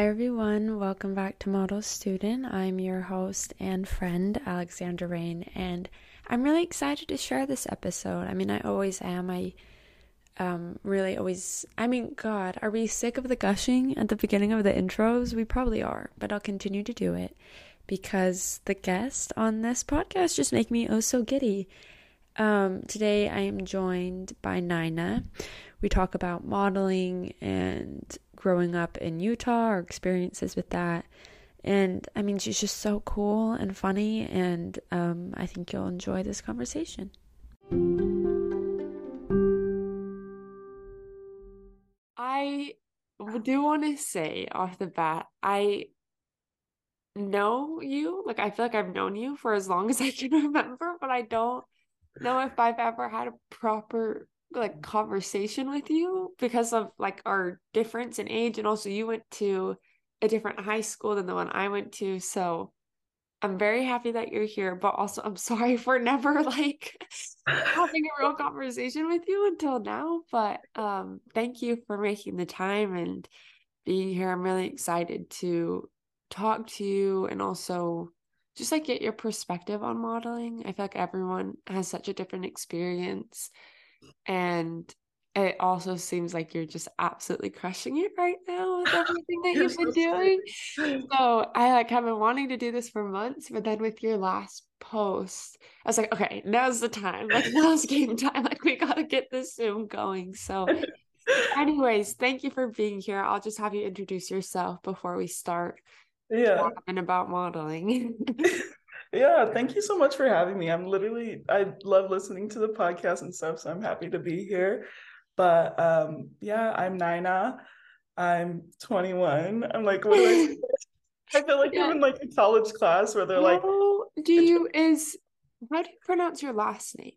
Hi, everyone. Welcome back to Model Student. I'm your host and friend, Alexandra Rain, and I'm really excited to share this episode. I mean, I always am. I um, really always, I mean, God, are we sick of the gushing at the beginning of the intros? We probably are, but I'll continue to do it because the guests on this podcast just make me oh so giddy. Um, today I am joined by Nina. We talk about modeling and growing up in Utah, our experiences with that. And I mean, she's just so cool and funny, and um, I think you'll enjoy this conversation. I do want to say off the bat, I know you. Like, I feel like I've known you for as long as I can remember, but I don't know if I've ever had a proper like conversation with you because of like our difference in age and also you went to a different high school than the one I went to so I'm very happy that you're here but also I'm sorry for never like having a real conversation with you until now but um thank you for making the time and being here. I'm really excited to talk to you and also just like get your perspective on modeling. I feel like everyone has such a different experience and it also seems like you're just absolutely crushing it right now with everything that you've been doing. So I like have been wanting to do this for months, but then with your last post, I was like, okay, now's the time. Like now's game time. Like we gotta get this Zoom going. So anyways, thank you for being here. I'll just have you introduce yourself before we start yeah talking about modeling. Yeah, thank you so much for having me. I'm literally I love listening to the podcast and stuff, so I'm happy to be here. But um yeah, I'm Nina. I'm 21. I'm like, what do I? I feel like yeah. I'm in like a college class where they're like do you is how do you pronounce your last name?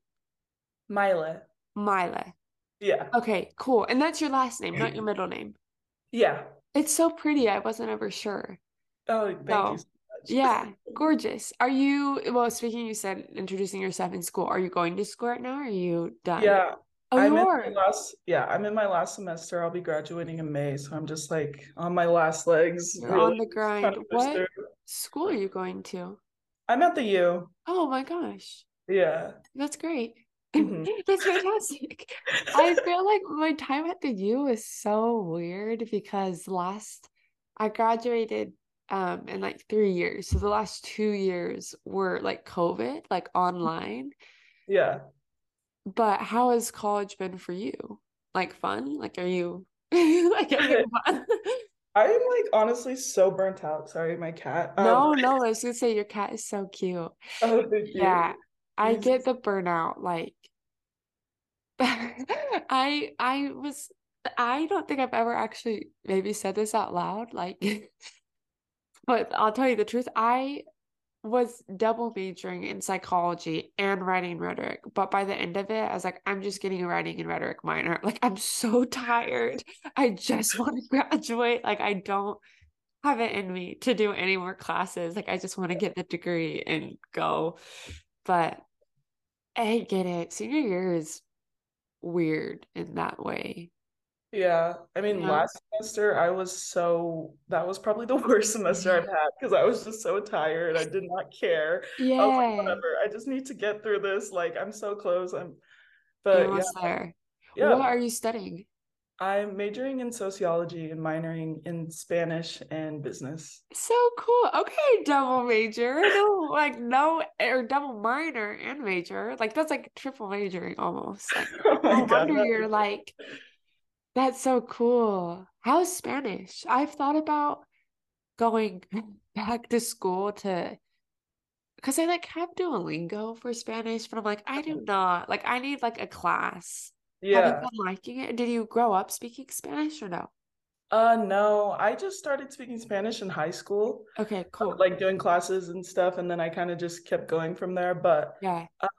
Mila. Mila. Yeah. Okay, cool. And that's your last name, not your middle name. Yeah. It's so pretty. I wasn't ever sure. Oh, thank so, you yeah, gorgeous. Are you well? Speaking, you said introducing yourself in school. Are you going to school right now? are you done? Yeah, oh, I'm in my last. Yeah, I'm in my last semester. I'll be graduating in May, so I'm just like on my last legs. Really on the grind. What through. school are you going to? I'm at the U. Oh my gosh. Yeah, that's great. Mm-hmm. That's fantastic. I feel like my time at the U is so weird because last I graduated um in like three years. So the last two years were like COVID, like online. Yeah. But how has college been for you? Like fun? Like are you like having fun? I am like honestly so burnt out. Sorry, my cat. Um, no, no, I was gonna say your cat is so cute. Oh, you. Yeah. I get the burnout. Like I I was I don't think I've ever actually maybe said this out loud. Like but I'll tell you the truth, I was double majoring in psychology and writing rhetoric. But by the end of it, I was like, I'm just getting a writing and rhetoric minor. Like, I'm so tired. I just want to graduate. Like, I don't have it in me to do any more classes. Like, I just want to get the degree and go. But I get it. Senior year is weird in that way. Yeah. I mean, yeah. last semester I was so that was probably the worst semester I've had because I was just so tired. I did not care. Yeah. I like, whatever. I just need to get through this. Like I'm so close. I'm but yeah. there. Yeah. What are you studying? I'm majoring in sociology and minoring in Spanish and business. So cool. Okay, double major. No, like no or double minor and major. Like that's like triple majoring almost. Like, oh no wonder you're like that's so cool. How's Spanish? I've thought about going back to school to because I like have Duolingo for Spanish, but I'm like, I do not like I need like a class. Yeah. Have you been liking it? Did you grow up speaking Spanish or no? Uh no, I just started speaking Spanish in high school. Okay, cool. Like doing classes and stuff, and then I kind of just kept going from there. But yeah, um,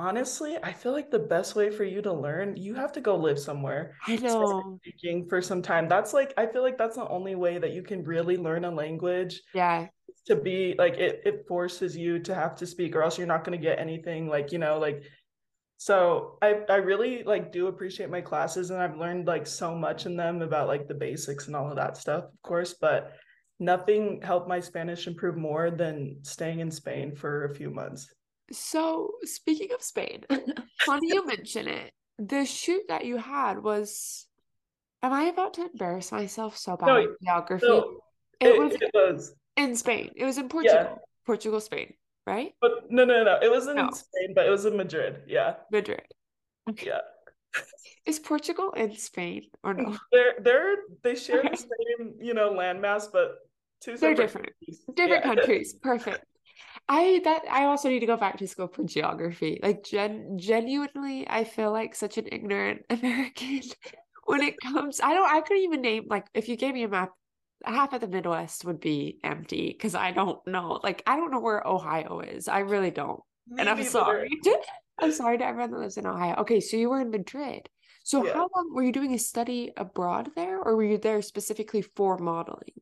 honestly, I feel like the best way for you to learn, you have to go live somewhere. I know. Speaking for some time. That's like I feel like that's the only way that you can really learn a language. Yeah. To be like it it forces you to have to speak or else you're not going to get anything like, you know, like So I I really like do appreciate my classes and I've learned like so much in them about like the basics and all of that stuff, of course, but nothing helped my Spanish improve more than staying in Spain for a few months. So, speaking of Spain, funny you mention it. The shoot that you had was Am I about to embarrass myself so bad No, geography? no, it, it, was it was in Spain. It was in yeah, Portugal. Portugal, Spain, right? but no, no, no, it was in No, Spain, but it was in Madrid. Yeah, Madrid. Okay. yeah. Is Portugal in Spain or no? They're they're they share the same, you know, landmass, but two They're different. countries. Different Yeah. countries. Perfect. I that I also need to go back to school for geography. Like gen genuinely, I feel like such an ignorant American when it comes. I don't. I couldn't even name like if you gave me a map, half of the Midwest would be empty because I don't know. Like I don't know where Ohio is. I really don't. And I'm sorry. I'm sorry to everyone that lives in Ohio. Okay, so you were in Madrid. So Yeah. how long were you doing a study abroad there, or were you there specifically for modeling?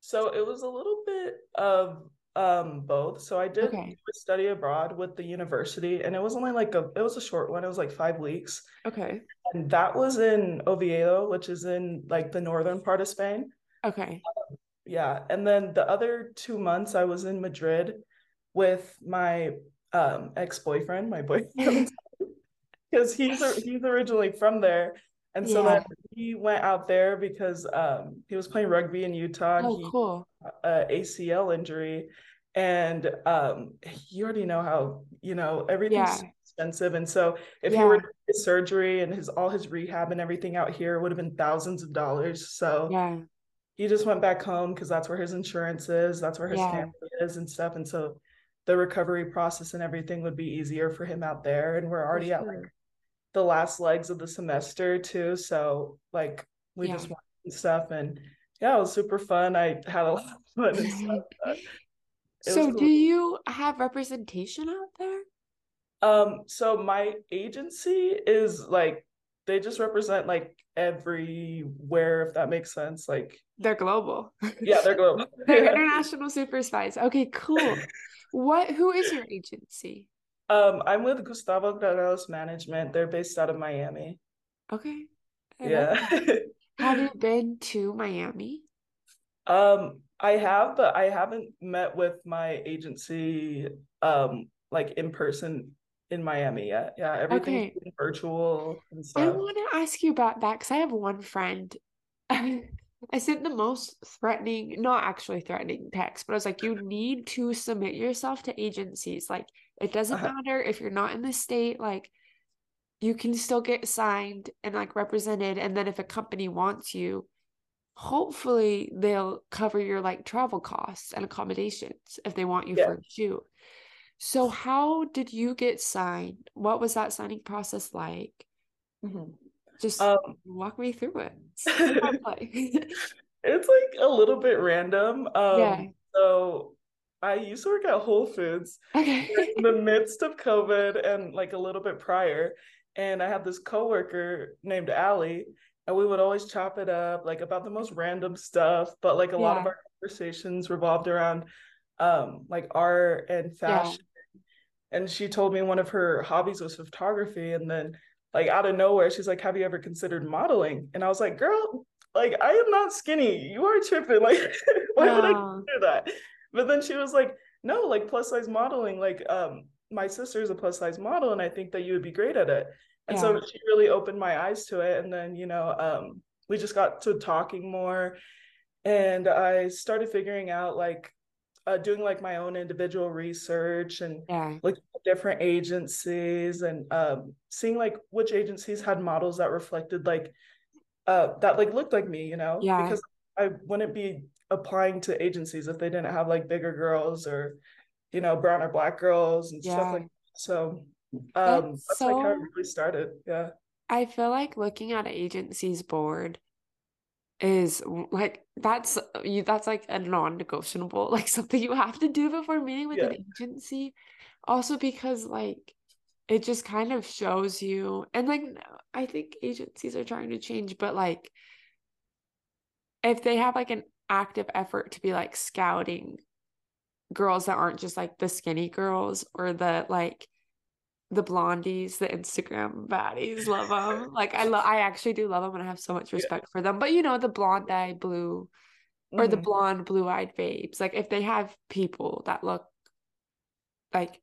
So it was a little bit of um both. So I did Okay. a study abroad with the university, and it was only like a it was a short one. It was like five weeks, Okay. and that was in Oviedo, which is in like the northern part of Spain. Okay. Yeah, and then the other two months I was in Madrid with my um ex-boyfriend, my boyfriend, because he's he's originally from there. And so Yeah. then he went out there because um he was playing rugby in Utah Oh, he cool. ACL injury. And um you already know how, you know, everything's Yeah. expensive. And so if he were to do his surgery and his all his rehab and everything out here it would have been thousands of dollars. So Yeah. he just went back home because that's where his insurance is, that's where his Yeah. family is and stuff. And so the recovery process and everything would be easier for him out there. And we're already at like sure. The last legs of the semester too. So like we Yeah. just went and stuff and yeah, it was super fun. I had a lot of fun and stuff. but It was So do you have representation out there? Um, so my agency is like they just represent like everywhere, if that makes sense. Like, They're global. yeah, they're global. They're international super spies. Okay, cool. What, who is your agency? Um, I'm with Gustavo Graneros Management. They're based out of Miami. Okay. I Yeah. Have you been to Miami? Um, I have, but I haven't met with my agency um like in person in Miami yet. Yeah, everything's Okay. been virtual and stuff. I want to ask you about that because I have one friend. I sent the most threatening, not actually threatening text, but I was like, you need to submit yourself to agencies. Like, it doesn't Uh-huh. matter if you're not in the state, like, you can still get signed and like represented. And then if a company wants you, hopefully they'll cover your like travel costs and accommodations if they want you Yeah. for a shoot. So, how did you get signed? What was that signing process like? Mhm. Just Um, walk me through it. It's not play. it's like a little bit random. Yeah. Um, so I used to work at Whole Foods Okay. in the midst of COVID and like a little bit prior. And I had this coworker named Allie, and we would always chop it up like about the most random stuff. But like a lot of our conversations revolved around um like art and Yeah. fashion. And she told me one of her hobbies was photography. And then like out of nowhere, she's like, Have you ever considered modeling? And I was like, Girl, like I am not skinny. You are tripping. Like, why would I do that? But then she was like, no, like plus size modeling, like um my sister is a plus size model and I think that you would be great at it. And Yeah. so she really opened my eyes to it. And then, you know, um we just got to talking more and I started figuring out like uh, doing like my own individual research and Yeah. looking at different agencies and um seeing like which agencies had models that reflected like uh that like looked like me, you know, Yeah. because I wouldn't be applying to agencies if they didn't have like bigger girls or you know brown or black girls and stuff like that. So um That's that's like how it really started. Yeah. I feel like looking at an agency's board is like that's you that's like a non-negotiable, like something you have to do before meeting with Yeah. an agency. Also because like it just kind of shows you and like I think agencies are trying to change, but like if they have like an active effort to be like scouting girls that aren't just like the skinny girls or the like the blondies, the Instagram baddies, love them. like I love, I actually do love them, and I have so much respect yeah. for them. But you know, the blonde eye blue, or mm-hmm. the blonde blue eyed babes, like if they have people that look like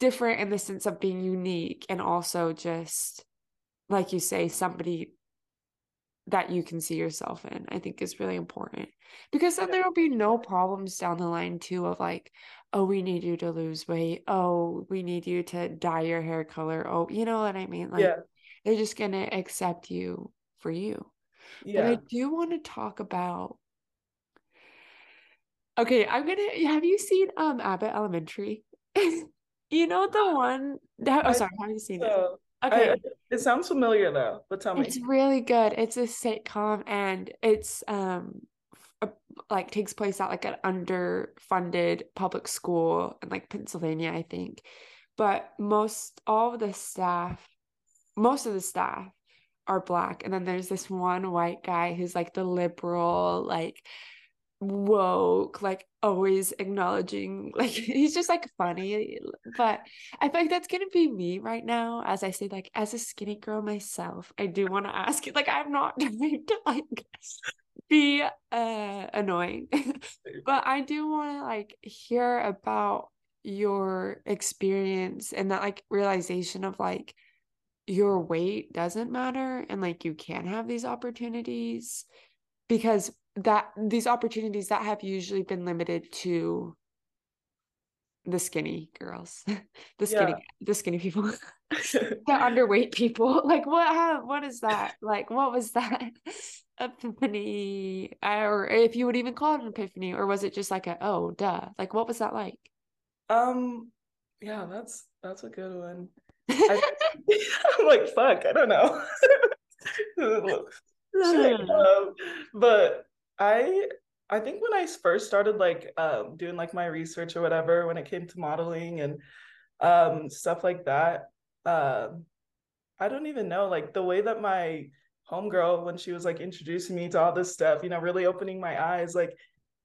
different in the sense of being unique and also just like you say, somebody that you can see yourself in, I think is really important because then there will be no problems down the line too of like, oh, we need you to lose weight. Oh, we need you to dye your hair color. Oh, you know what I mean? Like yeah. they're just gonna accept you for you. Yeah. But I do want to talk about Okay, I'm gonna have you seen um Abbott Elementary? you know the one that oh sorry, have you seen so, it? Okay. I, it sounds familiar though, but tell me. It's really good. It's a sitcom and it's um like takes place at like an underfunded public school in like Pennsylvania, I think. But most all of the staff, most of the staff are black, and then there's this one white guy who's like the liberal, like woke, like always acknowledging, like he's just like funny. But I feel like that's gonna be me right now. As I say, like as a skinny girl myself, I do want to ask you, like I'm not trying to like be uh annoying but i do want to like hear about your experience and that like realization of like your weight doesn't matter and like you can have these opportunities because that these opportunities that have usually been limited to the skinny girls the skinny yeah. the skinny people the underweight people. Like what what is that? Like what was that epiphany? Or if you would even call it an epiphany or was it just like a oh duh? Like what was that like? Um yeah that's that's a good one. I, am like fuck i don't know. Um, but i i think when i first started like um doing like my research or whatever when it came to modeling and um stuff like that um i don't even know like the way that my homegirl when she was like introducing me to all this stuff, you know, really opening my eyes, like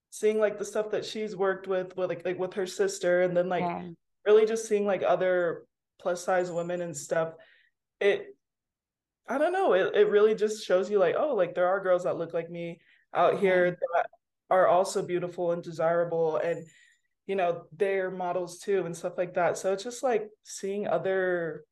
seeing like the stuff that she's worked with with like like with her sister and then like yeah. really just seeing like other plus size women and stuff. It I don't know, it, it really just shows you like, oh, like there are girls that look like me out here that are also beautiful and desirable and you know, they're models too and stuff like that. So it's just like seeing other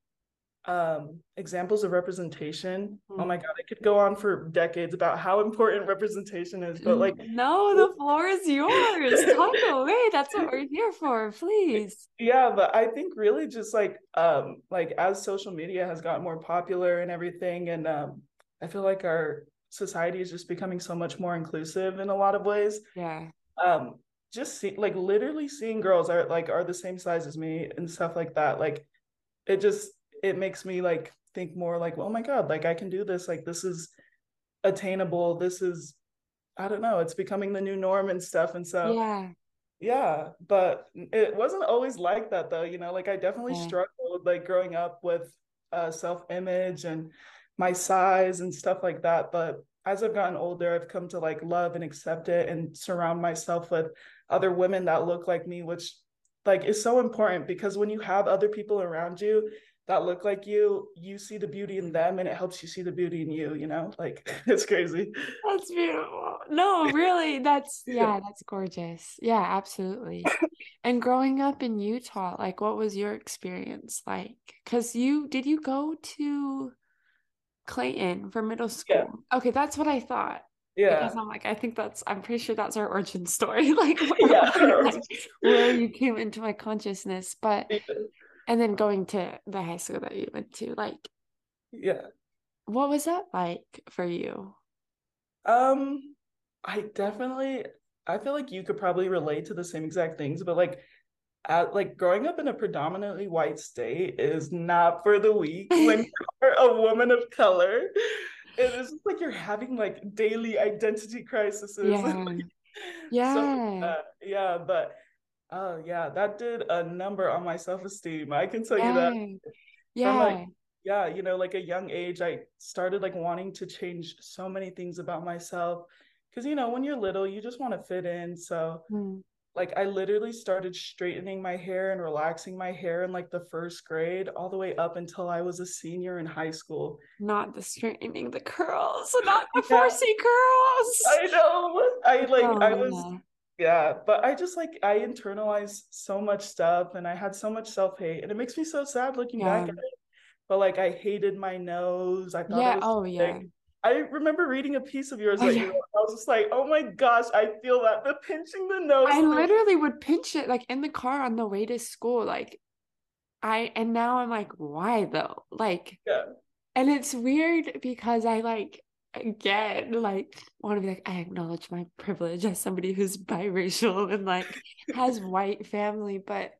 um, examples of representation. Mm. Oh my mm. god, I could go on for decades about how important representation is, but like no, the floor is yours. Talk away. That's what we're here for, please. Yeah, but I think really just like um like as social media has gotten more popular and everything, and um I feel like our society is just becoming so much more inclusive in a lot of ways. Yeah. Um just see like literally seeing girls are like are the same size as me and stuff like that. Like it just it makes me like think more like, oh my God, like I can do this. Like this is attainable. This is, I don't know, it's becoming the new norm and stuff. And so, yeah. Yeah, but it wasn't always like that though. You know, like I definitely yeah. struggled like growing up with uh, self image and my size and stuff like that. But as I've gotten older, I've come to like love and accept it and surround myself with other women that look like me, which like is so important because when you have other people around you that look like you, you see the beauty in them and it helps you see the beauty in you, you know? Like it's crazy. That's beautiful. No, really, that's yeah, that's gorgeous. Yeah, absolutely. and growing up in Utah, like what was your experience like? Cuz you did you go to Clayton for middle school? Yeah. Okay, that's what I thought. Yeah. Because I'm like, I think that's, I'm pretty sure that's our origin story. like, yeah. like, where you came into my consciousness. But yeah and then going to the high school that you went to like yeah what was that like for you um i definitely i feel like you could probably relate to the same exact things but like at, like growing up in a predominantly white state is not for the weak when you're a woman of color it is just like you're having like daily identity crises yeah yeah so, uh, yeah but Oh yeah, that did a number on my self-esteem. I can tell you that. Yeah. Like, yeah, you know, like a young age, I started like wanting to change so many things about myself. Cause you know, when you're little, you just want to fit in. So mm. Like I literally started straightening my hair and relaxing my hair in like the first grade all the way up until I was a senior in high school. Not the straightening the curls, not the yeah. Forcey curls. I know. I like oh, I was yeah. yeah, but I just like I internalized so much stuff and I had so much self-hate and it makes me so sad looking yeah. back at it. But like I hated my nose. I thought yeah, oh yeah. I remember reading a piece of yours oh, that yeah. you wrote. I was just like, oh my gosh, I feel that the pinching the nose. I literally would pinch it like in the car on the way to school. Like I and now I'm like, why though? Like yeah. and it's weird because I like again like want to be like, I acknowledge my privilege as somebody who's biracial and like has white family, but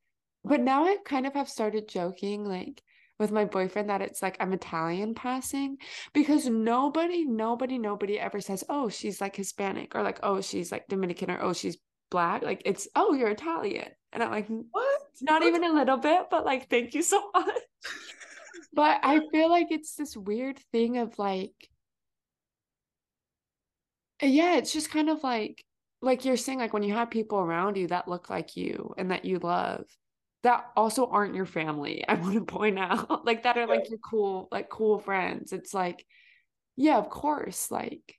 but now I kind of have started joking like with my boyfriend that it's like I'm Italian passing because nobody, nobody, nobody ever says, oh, she's like Hispanic or like, oh, she's like Dominican or oh, she's black. Like it's, oh, you're Italian. And I'm like, what? Not even a little bit, but like, thank you so much. but I feel like it's this weird thing of like, yeah, it's just kind of like, like you're saying, like when you have people around you that look like you and that you love, that also aren't your family i want to point out like that are like your cool like cool friends it's like yeah of course like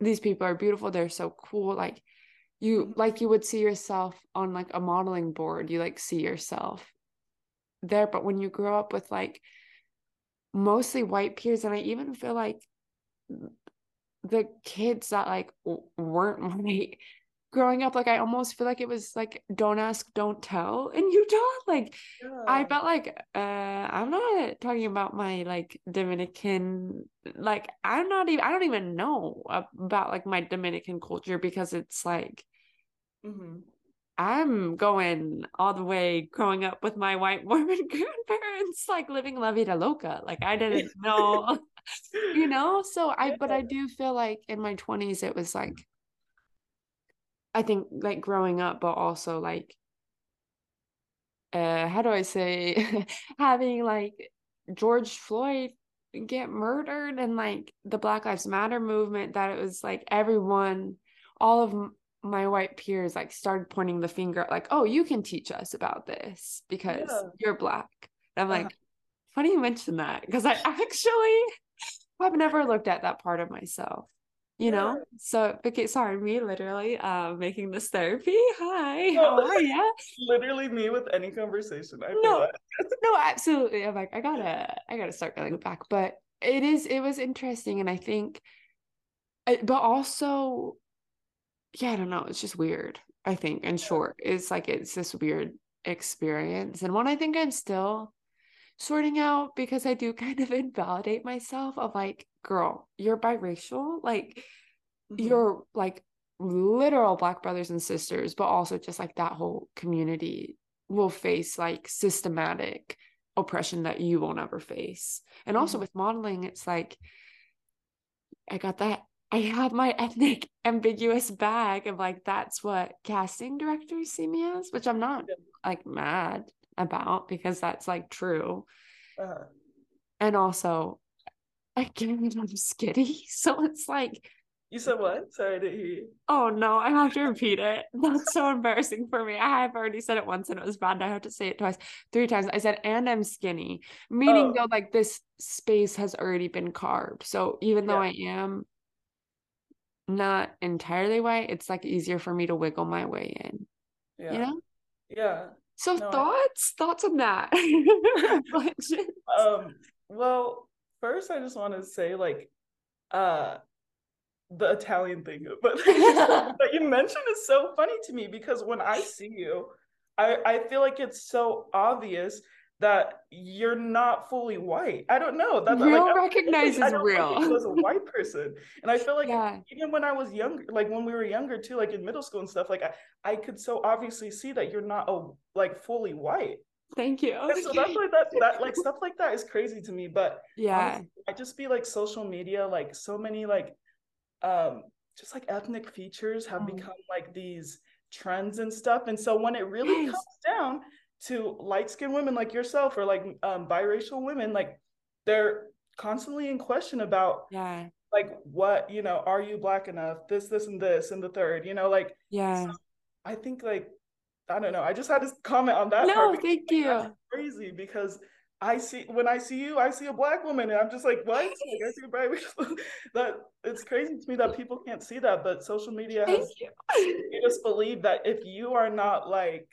these people are beautiful they're so cool like you mm-hmm. like you would see yourself on like a modeling board you like see yourself there but when you grow up with like mostly white peers and i even feel like the kids that like weren't white growing up like i almost feel like it was like don't ask don't tell in utah like yeah. i felt like uh i'm not talking about my like dominican like i'm not even i don't even know about like my dominican culture because it's like mm-hmm. i'm going all the way growing up with my white mormon grandparents like living la vida loca like i didn't know you know so i but i do feel like in my 20s it was like I think like growing up, but also like uh how do I say having like George Floyd get murdered and like the Black Lives Matter movement that it was like everyone all of my white peers like started pointing the finger like oh you can teach us about this because yeah. you're black and i'm like uh-huh. funny you mention that because i actually have never looked at that part of myself you know? So okay sorry me literally uh making this therapy? Hi how are you literally me with any conversation I no no absolutely i'm like i gotta i gotta start going back but it is it was interesting and i think but also yeah i don't know it's just weird i think in short it's like it's this weird experience and one i think i'm still sorting out because I do kind of invalidate myself of like, girl, you're biracial. Like mm-hmm. you're like literal black brothers and sisters, but also just like that whole community will face like systematic oppression that you will never face. And also mm-hmm. with modeling, it's like I got that I have my ethnic ambiguous bag of like that's what casting directors see me as, which I'm not like mad about because that's like true. Uh-huh. And also, again, I'm skinny. So it's like. You said what? Sorry to hear you. Oh no, I have to repeat it. That's so embarrassing for me. I have already said it once and it was bad. I have to say it twice, three times. I said, and I'm skinny, meaning oh. though, like this space has already been carved. So even though yeah. I am not entirely white, it's like easier for me to wiggle my way in. Yeah. You know? Yeah. So no, thoughts? I... Thoughts on that? um, well, first I just want to say like uh the Italian thing, but that you mentioned is so funny to me because when I see you, I, I feel like it's so obvious that you're not fully white. I don't know. That you like, don't recognize as real. As a white person, and I feel like yeah. even when I was younger, like when we were younger too, like in middle school and stuff, like I, I could so obviously see that you're not a like fully white. Thank you. And so that's like that that like stuff like that is crazy to me. But yeah, honestly, I just be like social media, like so many like um just like ethnic features have mm. become like these trends and stuff. And so when it really yes. comes down to light skinned women like yourself or like um, biracial women, like they're constantly in question about yeah like what you know are you black enough this this and this and the third you know like yeah I think like I don't know. I just had to comment on that. No, thank you. crazy because I see when I see you, I see a black woman, and I'm just like, what? Like, I see a black that it's crazy to me that people can't see that, but social media has you. you just believe that if you are not like,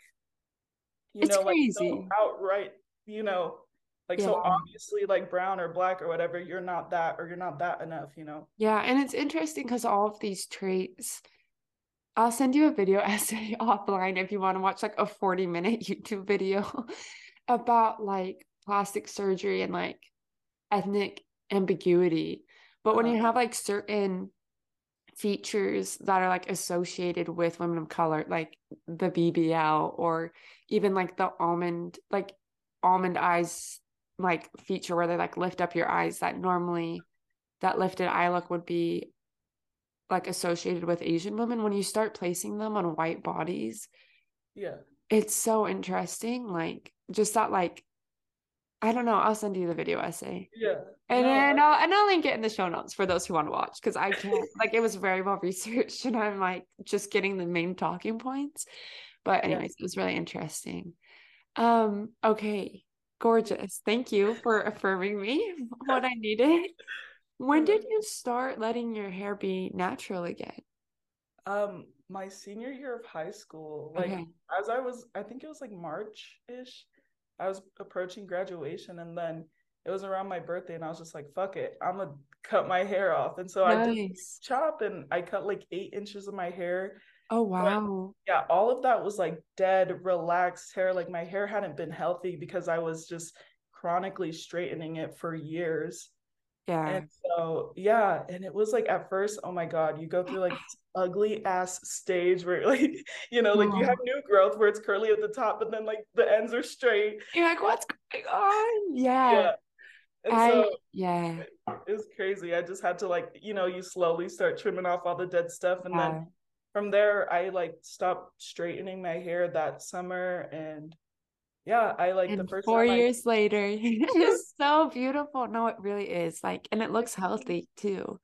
you it's know, crazy. like so outright, you know, like yeah. so obviously like brown or black or whatever, you're not that or you're not that enough, you know. Yeah, and it's interesting because all of these traits I'll send you a video essay offline if you want to watch like a 40 minute YouTube video about like plastic surgery and like ethnic ambiguity. But when you uh-huh. have like certain features that are like associated with women of color, like the BBL or even like the almond, like almond eyes, like feature where they like lift up your eyes that normally that lifted eye look would be like associated with Asian women, when you start placing them on white bodies, yeah, it's so interesting. Like just that, like I don't know. I'll send you the video essay. Yeah. And no, then I... I'll and I'll link it in the show notes for those who want to watch because I can't like it was very well researched and I'm like just getting the main talking points. But anyways, yeah. it was really interesting. Um, okay. Gorgeous. Thank you for affirming me what I needed. When did you start letting your hair be natural again? Um, my senior year of high school. Like okay. as I was, I think it was like March ish. I was approaching graduation, and then it was around my birthday, and I was just like, "Fuck it, I'm gonna cut my hair off." And so nice. I did chop, and I cut like eight inches of my hair. Oh wow! But, yeah, all of that was like dead, relaxed hair. Like my hair hadn't been healthy because I was just chronically straightening it for years. Yeah. And so yeah, and it was like at first, oh my god, you go through like ugly ass stage where like you know, like you mm. have new growth where it's curly at the top, but then like the ends are straight. You're like, what's going on? Yeah. yeah. And I, so yeah. It, was crazy. I just had to like, you know, you slowly start trimming off all the dead stuff. And yeah. then from there I like stopped straightening my hair that summer and yeah i like and the first four years I... later it's so beautiful no it really is like and it looks healthy too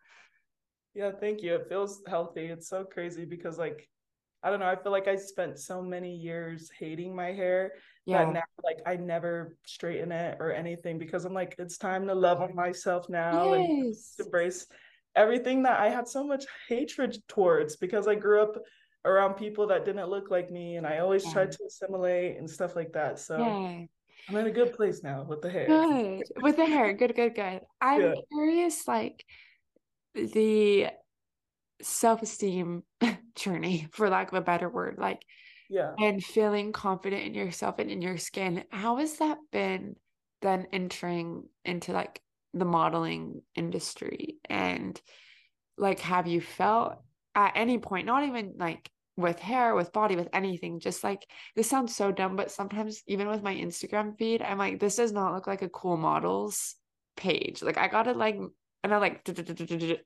yeah thank you it feels healthy it's so crazy because like i don't know i feel like i spent so many years hating my hair yeah. that now like i never straighten it or anything because i'm like it's time to love on myself now yes. and embrace everything that i had so much hatred towards because i grew up around people that didn't look like me and I always yeah. tried to assimilate and stuff like that. So yeah. I'm in a good place now with the hair. Good. With the hair. Good, good, good. I'm yeah. curious like the self-esteem journey for lack of a better word like yeah and feeling confident in yourself and in your skin how has that been then entering into like the modeling industry and like have you felt at any point not even like with hair, with body, with anything. Just like this sounds so dumb, but sometimes even with my Instagram feed, I'm like, this does not look like a cool models page. Like I gotta like and I'm like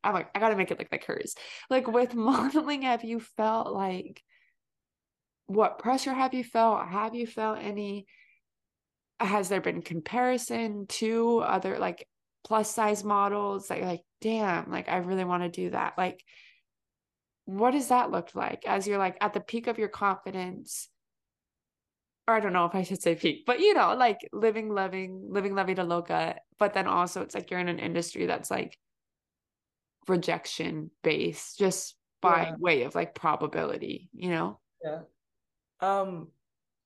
I'm like, I gotta make it look like hers. Like with modeling, have you felt like what pressure have you felt? Have you felt any has there been comparison to other like plus size models you're like, damn, like I really want to do that? Like what does that look like as you're like at the peak of your confidence or I don't know if I should say peak, but you know, like living, loving, living La Vida Loca. But then also it's like you're in an industry that's like rejection based just by yeah. way of like probability, you know? Yeah. Um,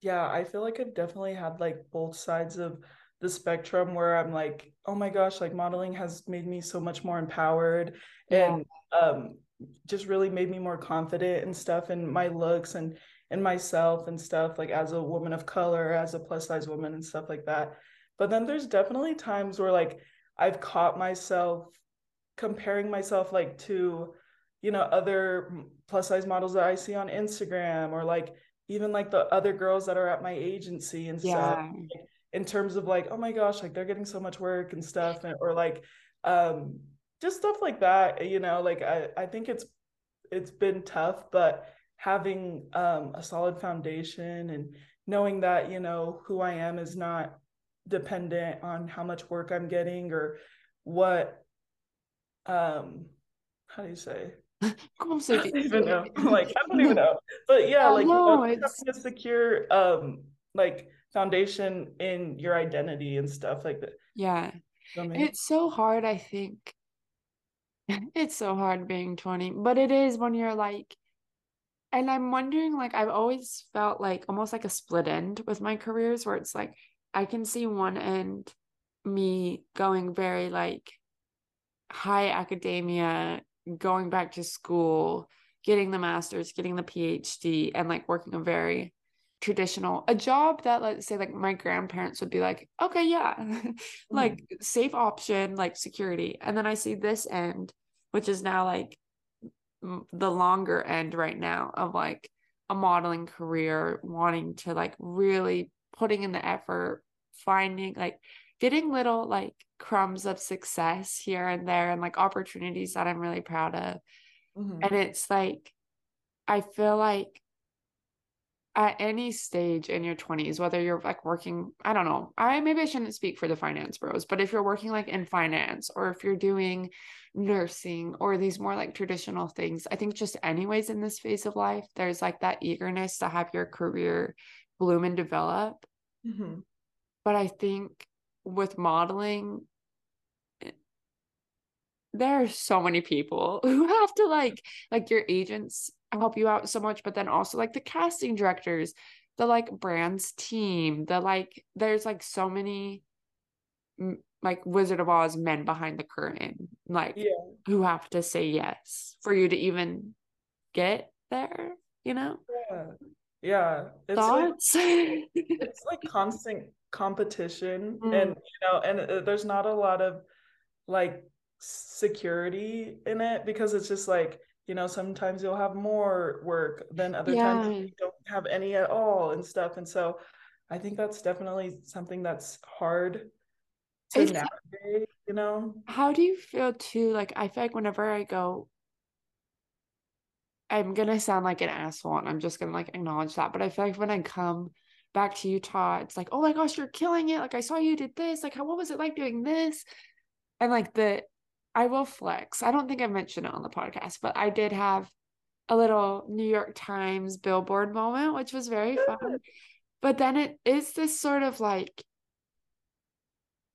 yeah, I feel like I've definitely had like both sides of the spectrum where I'm like, oh my gosh, like modeling has made me so much more empowered. Yeah. And um just really made me more confident and stuff in my looks and in myself and stuff like as a woman of color as a plus size woman and stuff like that but then there's definitely times where like i've caught myself comparing myself like to you know other plus size models that i see on instagram or like even like the other girls that are at my agency and yeah. stuff like, in terms of like oh my gosh like they're getting so much work and stuff and, or like um just stuff like that you know like i i think it's it's been tough but having um a solid foundation and knowing that you know who i am is not dependent on how much work i'm getting or what um how do you say Como I don't even know. like I don't even know. But yeah, like you know, know, a secure um like foundation in your identity and stuff like that. Yeah. I mean, It's so hard, I think. It's so hard being 20, but it is when you're like, and I'm wondering, like, I've always felt like almost like a split end with my careers where it's like I can see one end me going very like high academia, going back to school, getting the master's, getting the PhD, and like working a very traditional a job that let's say like my grandparents would be like okay yeah mm-hmm. like safe option like security. And then i see this end which is now like the longer end right now of like a modeling career wanting to like really putting in the effort finding like getting little like crumbs of success here and there and like opportunities that i'm really proud of Mhm. and it's like i feel like at any stage in your 20s whether you're like working i don't know i maybe i shouldn't speak for the finance bros but if you're working like in finance or if you're doing nursing or these more like traditional things i think just anyways in this phase of life there's like that eagerness to have your career bloom and develop Mhm. but i think with modeling there are so many people who have to like like your agents help you out so much but then also like the casting directors the like brands team the like there's like so many like wizard of oz men behind the curtain like Yeah. who have to say yes for you to even get there you know Yeah. Yeah. It's like it's like constant competition Mm. and you know and uh, there's not a lot of like security in it because it's just like you know sometimes you'll have more work than other times you don't have any at all and stuff and so I think that's definitely something that's hard to It's- navigate you know How do you feel too? Like, I feel like whenever I go, I'm gonna sound like an asshole and I'm just gonna like acknowledge that. But I feel like when I come back to Utah, it's like, oh my gosh, you're killing it. Like, I saw you did this. Like, how, what was it like doing this? And like, the, I will flex. I don't think I mentioned it on the podcast, but I did have a little New York Times billboard moment, which was very fun. But then it is this sort of like,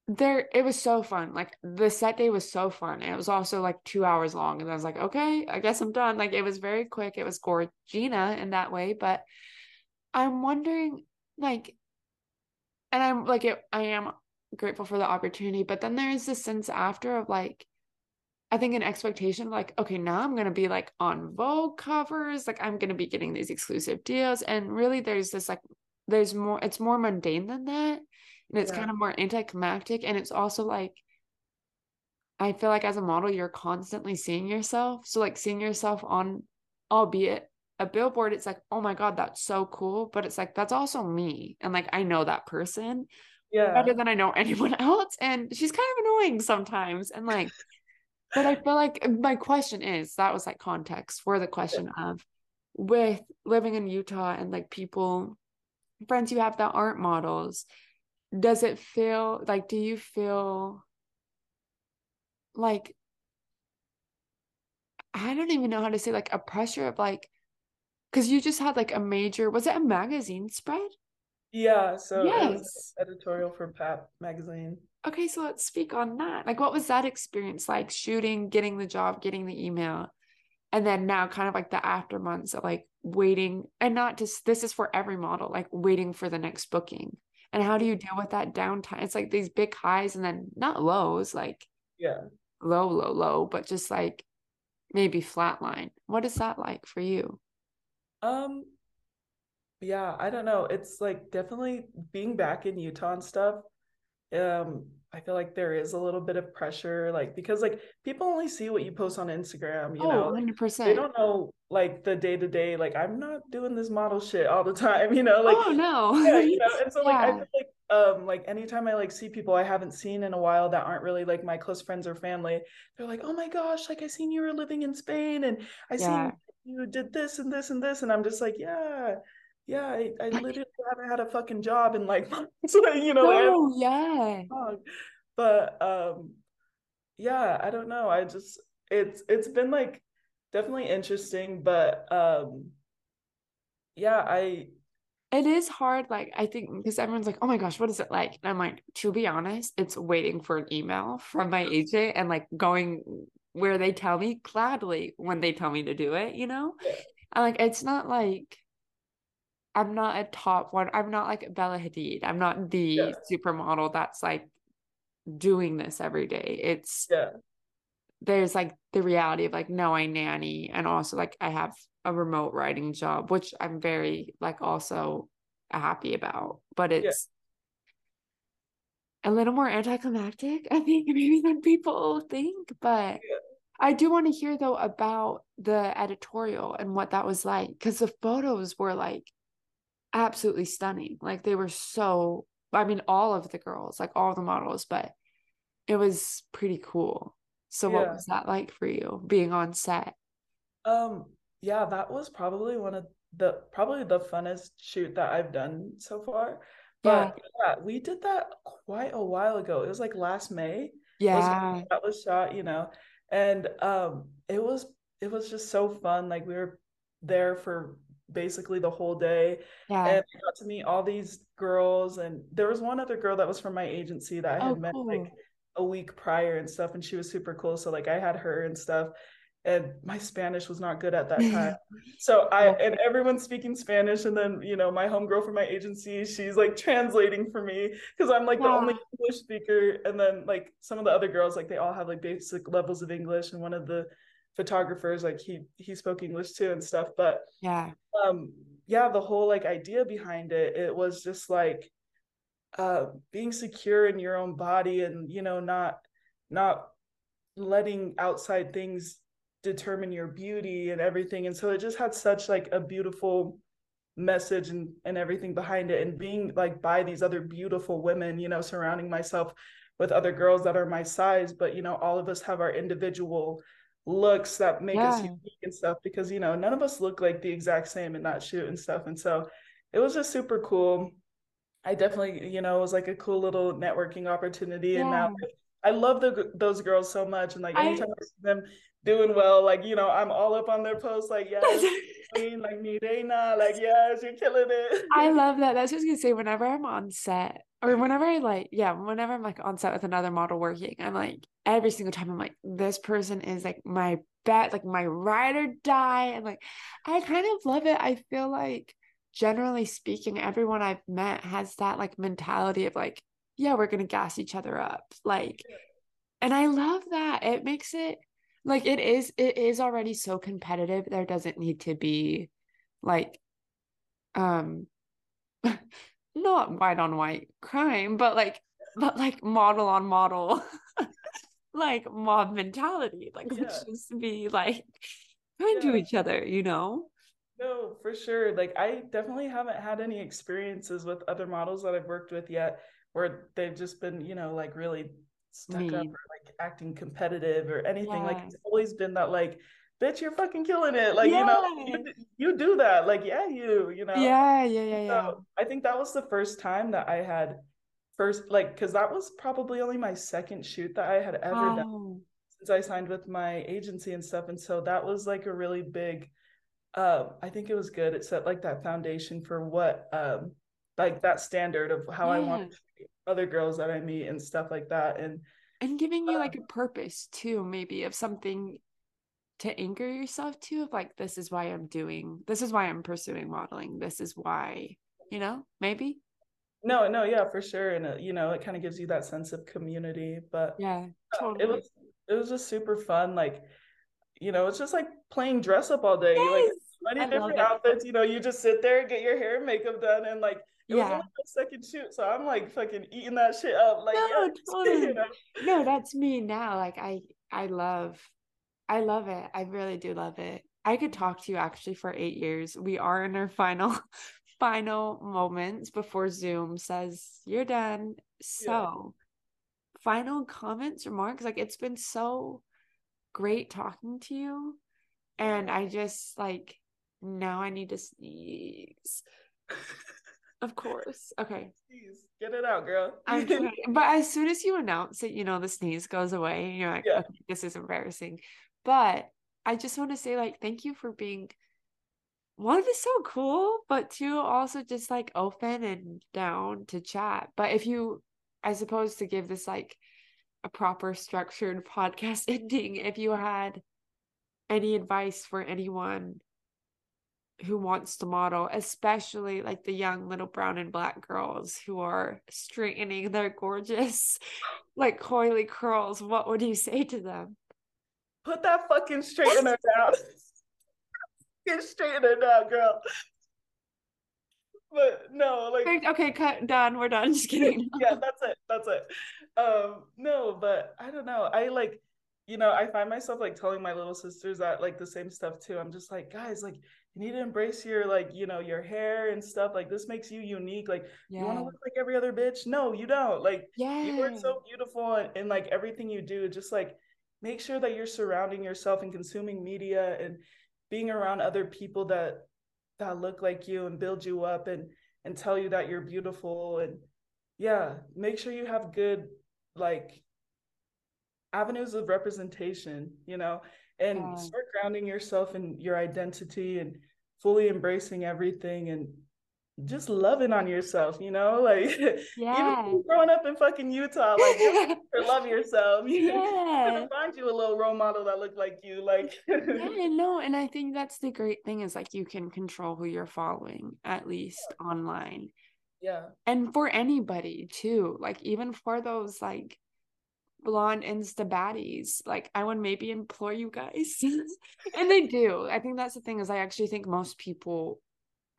there it was so fun. Like the set day was so fun. And it was also like two hours long and i was like okay i guess i'm done. Like it was very quick. It was gorgina in that way but i'm wondering like and i'm like it, i am grateful for the opportunity but then there is this sense after of like i think an expectation of like okay now i'm going to be like on vogue covers like i'm going to be getting these exclusive deals and really there's this like there's more it's more mundane than that and it's Yeah. kind of more anticlimactic and it's also like i feel like as a model you're constantly seeing yourself so like seeing yourself on albeit a billboard it's like oh my god that's so cool but it's like that's also me and like i know that person yeah better than i know anyone else and she's kind of annoying sometimes and like but i feel like my question is that was like context for the question of with living in utah and like people friends you have that aren't models does it feel like do you feel like I don't even know how to say like a pressure of like because you just had like a major was it a magazine spread? Yeah so Yes. editorial for Pap magazine Okay, so let's speak on that. Like what was that experience like shooting, getting the job, getting the email, and then now kind of like the after months of like waiting and not just this is for every model, like waiting for the next booking. And how do you deal with that downtime? It's like these big highs and then not lows, like yeah low, low, low, but just like maybe flatline. What is that like for you? Um, yeah, I don't know. It's like definitely being back in Utah and stuff. Um, I feel like there is a little bit of pressure, like because like people only see what you post on Instagram, you know, Oh, like, 100%. they don't know like the day to day. Like I'm not doing this model shit all the time, you know, like oh no. yeah, you know, and so like I feel like um like anytime I like see people I haven't seen in a while that aren't really like my close friends or family, they're like, oh my gosh, like I seen you were living in Spain and I Yeah. seen you did this and this and this, and I'm just like, yeah, yeah, I, I literally haven't had a fucking job in like months, you know, Oh, yeah. But um yeah, I don't know. I just it's it's been like definitely interesting, but um yeah, I it is hard like i think because everyone's like oh my gosh what is it like? And i'm like to be honest it's waiting for an email from my agent and like going where they tell me gladly when they tell me to do it you know? And like it's not like i'm not a top one i'm not like bella hadid i'm not the Yeah. supermodel that's like doing this every day it's yeah, there's like the reality of like no I nanny and also like I have a remote writing job which I'm very like also happy about but it's a little more anticlimactic I think maybe than people think but Yeah. I do want to hear though about the editorial and what that was like because the photos were like absolutely stunning like they were so I mean all of the girls like all the models but it was pretty cool so what was that like for you being on set? Um, yeah, that was probably one of the probably the funnest shoot that I've done so far. Yeah. But yeah, we did that quite a while ago. It was like last May. Yeah. when that was shot, you know. And um it was it was just so fun. Like we were there for basically the whole day Yeah. and I got to meet all these girls and there was one other girl that was from my agency that I had Oh, met cool. like a week prior and stuff and she was super cool. So like I had her and stuff and my Spanish was not good at that time. So I Yeah. and everyone's speaking Spanish, and then you know my homegirl from my agency, she's like translating for me because I'm like the only English speaker, and then like some of the other girls, like they all have like basic levels of English, and one of the photographers, like he he spoke English too and stuff. But Yeah. um, yeah, the whole like idea behind it, it was just like uh being secure in your own body, and you know not not letting outside things determine your beauty and everything and so it just had such like a beautiful message and and everything behind it and being like by these other beautiful women you know surrounding myself with other girls that are my size but you know all of us have our individual looks that make us unique and stuff because you know none of us look like the exact same in that shoot and stuff and so it was just super cool I definitely, you know, it was like a cool little networking opportunity. And now I love the those girls so much. And like I anytime I see them doing well, like, you know, I'm all up on their posts, like, yes, queen, like mi reina, like, yes, you're killing it. I love that. That's what I was gonna say. Whenever I'm on set, or whenever I like, yeah, whenever I'm like on set with another model working, I'm like every single time I'm like, this person is like my bet, like my ride or die, and like I kind of love it. I feel like generally speaking, everyone I've met has that like mentality of like, yeah, we're gonna gas each other up, like, and I love that. It makes it like it is. It is already so competitive. There doesn't need to be like um not white on white crime, but like but like model on model like mob mentality. Like Yeah. let's just be like kind to each other, you know? No, for sure. Like I definitely haven't had any experiences with other models that I've worked with yet where they've just been, you know, like really stuck up or like acting competitive or anything. Like it's always been that like, bitch, you're fucking killing it. Like, you know, you, you do that. Like, yeah, you, you know. Yeah, yeah, yeah, yeah. So I think that was the first time that I had first like because that was probably only my second shoot that I had ever done since I signed with my agency and stuff. And so that was like a really big um I think it was good. It set like that foundation for what um like that standard of how I want to treat other girls that I meet and stuff like that. And And giving you like um, a purpose too, maybe of something to anchor yourself to of like this is why I'm doing this is why I'm pursuing modeling. This is why, you know, maybe. no, no, yeah, for sure. And uh, you know, it kind of gives you that sense of community. But Yeah, uh, totally. it was it was just super fun. Like, you know, it's just like playing dress up all day. You like many I different outfits. You know, you just sit there, get your hair and makeup done, and like it was Yeah. only my second shoot, so I'm like fucking eating that shit up. Like, No, yes, totally. you know. No, that's me now. Like I I love I love it. I really do love it. I could talk to you actually for eight years. We are in our final final moments before Zoom says you're done. So final comments, remarks. Like it's been so great talking to you. And I just like now I need to sneeze. Of course. Okay. Jeez, get it out, girl. But as soon as you announce it, you know, the sneeze goes away and you're like, Yeah. okay, this is embarrassing. But I just want to say like thank you for being one is so cool, but two also just like open and down to chat. But if you I suppose to give this like a proper structured podcast ending, if you had any advice for anyone who wants to model, especially like the young little brown and black girls who are straightening their gorgeous, like coily curls, what would you say to them? Put that fucking straightener down. Get straightener down, girl. But no, like okay, cut done. We're done. Just kidding. yeah, that's it. That's it. Um, no, but I don't know. I like you know, I find myself like telling my little sisters that like the same stuff too. I'm just like, guys, like you need to embrace your like, you know, your hair and stuff. Like this makes you unique. Like yeah. you want to look like every other bitch? No, you don't. Like yeah. you are so beautiful and, and like everything you do. Just like make sure that you're surrounding yourself and consuming media and being around other people that that look like you and build you up and and tell you that you're beautiful and yeah, make sure you have good like avenues of representation, you know, and yeah. start grounding yourself in your identity and fully embracing everything and just loving on yourself, you know, like yeah. even growing up in fucking Utah, like you love yourself. Yeah, find you a little role model that looked like you, like yeah, no, and I think that's the great thing is like you can control who you're following at least yeah. online. Yeah, and for anybody too, like even for those like blonde insta baddies like i would maybe employ you guys. And they do. I think that's the thing is i actually think most people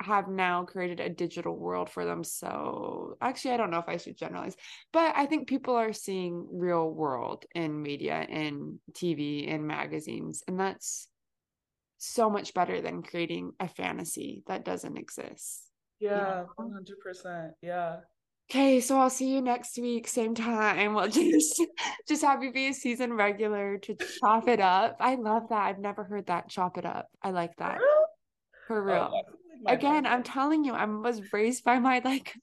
have now created a digital world for them. So actually i don't know if i should generalize but i think people are seeing real world in media in tv in magazines and that's so much better than creating a fantasy that doesn't exist yeah you know? 100% yeah Okay, so I'll see you next week, same time. We'll just just have you be a season regular to chop it up. I love that. I've never heard that. Chop it up. I like that. For oh, real. Oh, Again, I'm telling you, I was raised by my like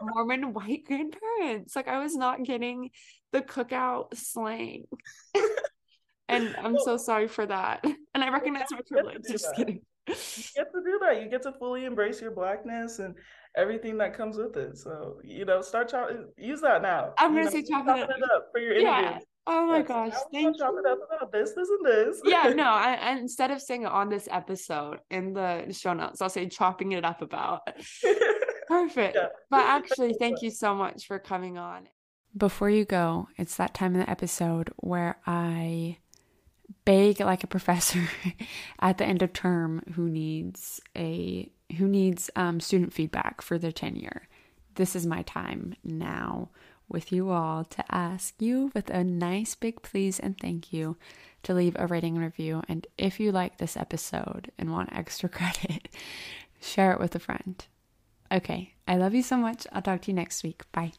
Mormon white grandparents. Like I was not getting the cookout slang. and I'm so sorry for that. And I recognize my privilege. Just kidding. You get to do that. You get to fully embrace your blackness and everything that comes with it. So you know, start chopping. Use that now. I'm gonna know, say chopping it, it up for your yeah. interviews. Oh my yes. gosh! Thank chop you. it up about this, this, and this. yeah, no. I, I, instead of saying it on this episode in the show notes, I'll say chopping it up about. Perfect. Yeah. But actually, thank you so much for coming on. Before you go, it's that time in the episode where I beg like a professor at the end of term who needs a who needs um, student feedback for their tenure. This is my time now with you all to ask you with a nice big please and thank you to leave a rating and review. And if you like this episode and want extra credit, share it with a friend. Okay, I love you so much. I'll talk to you next week. Bye.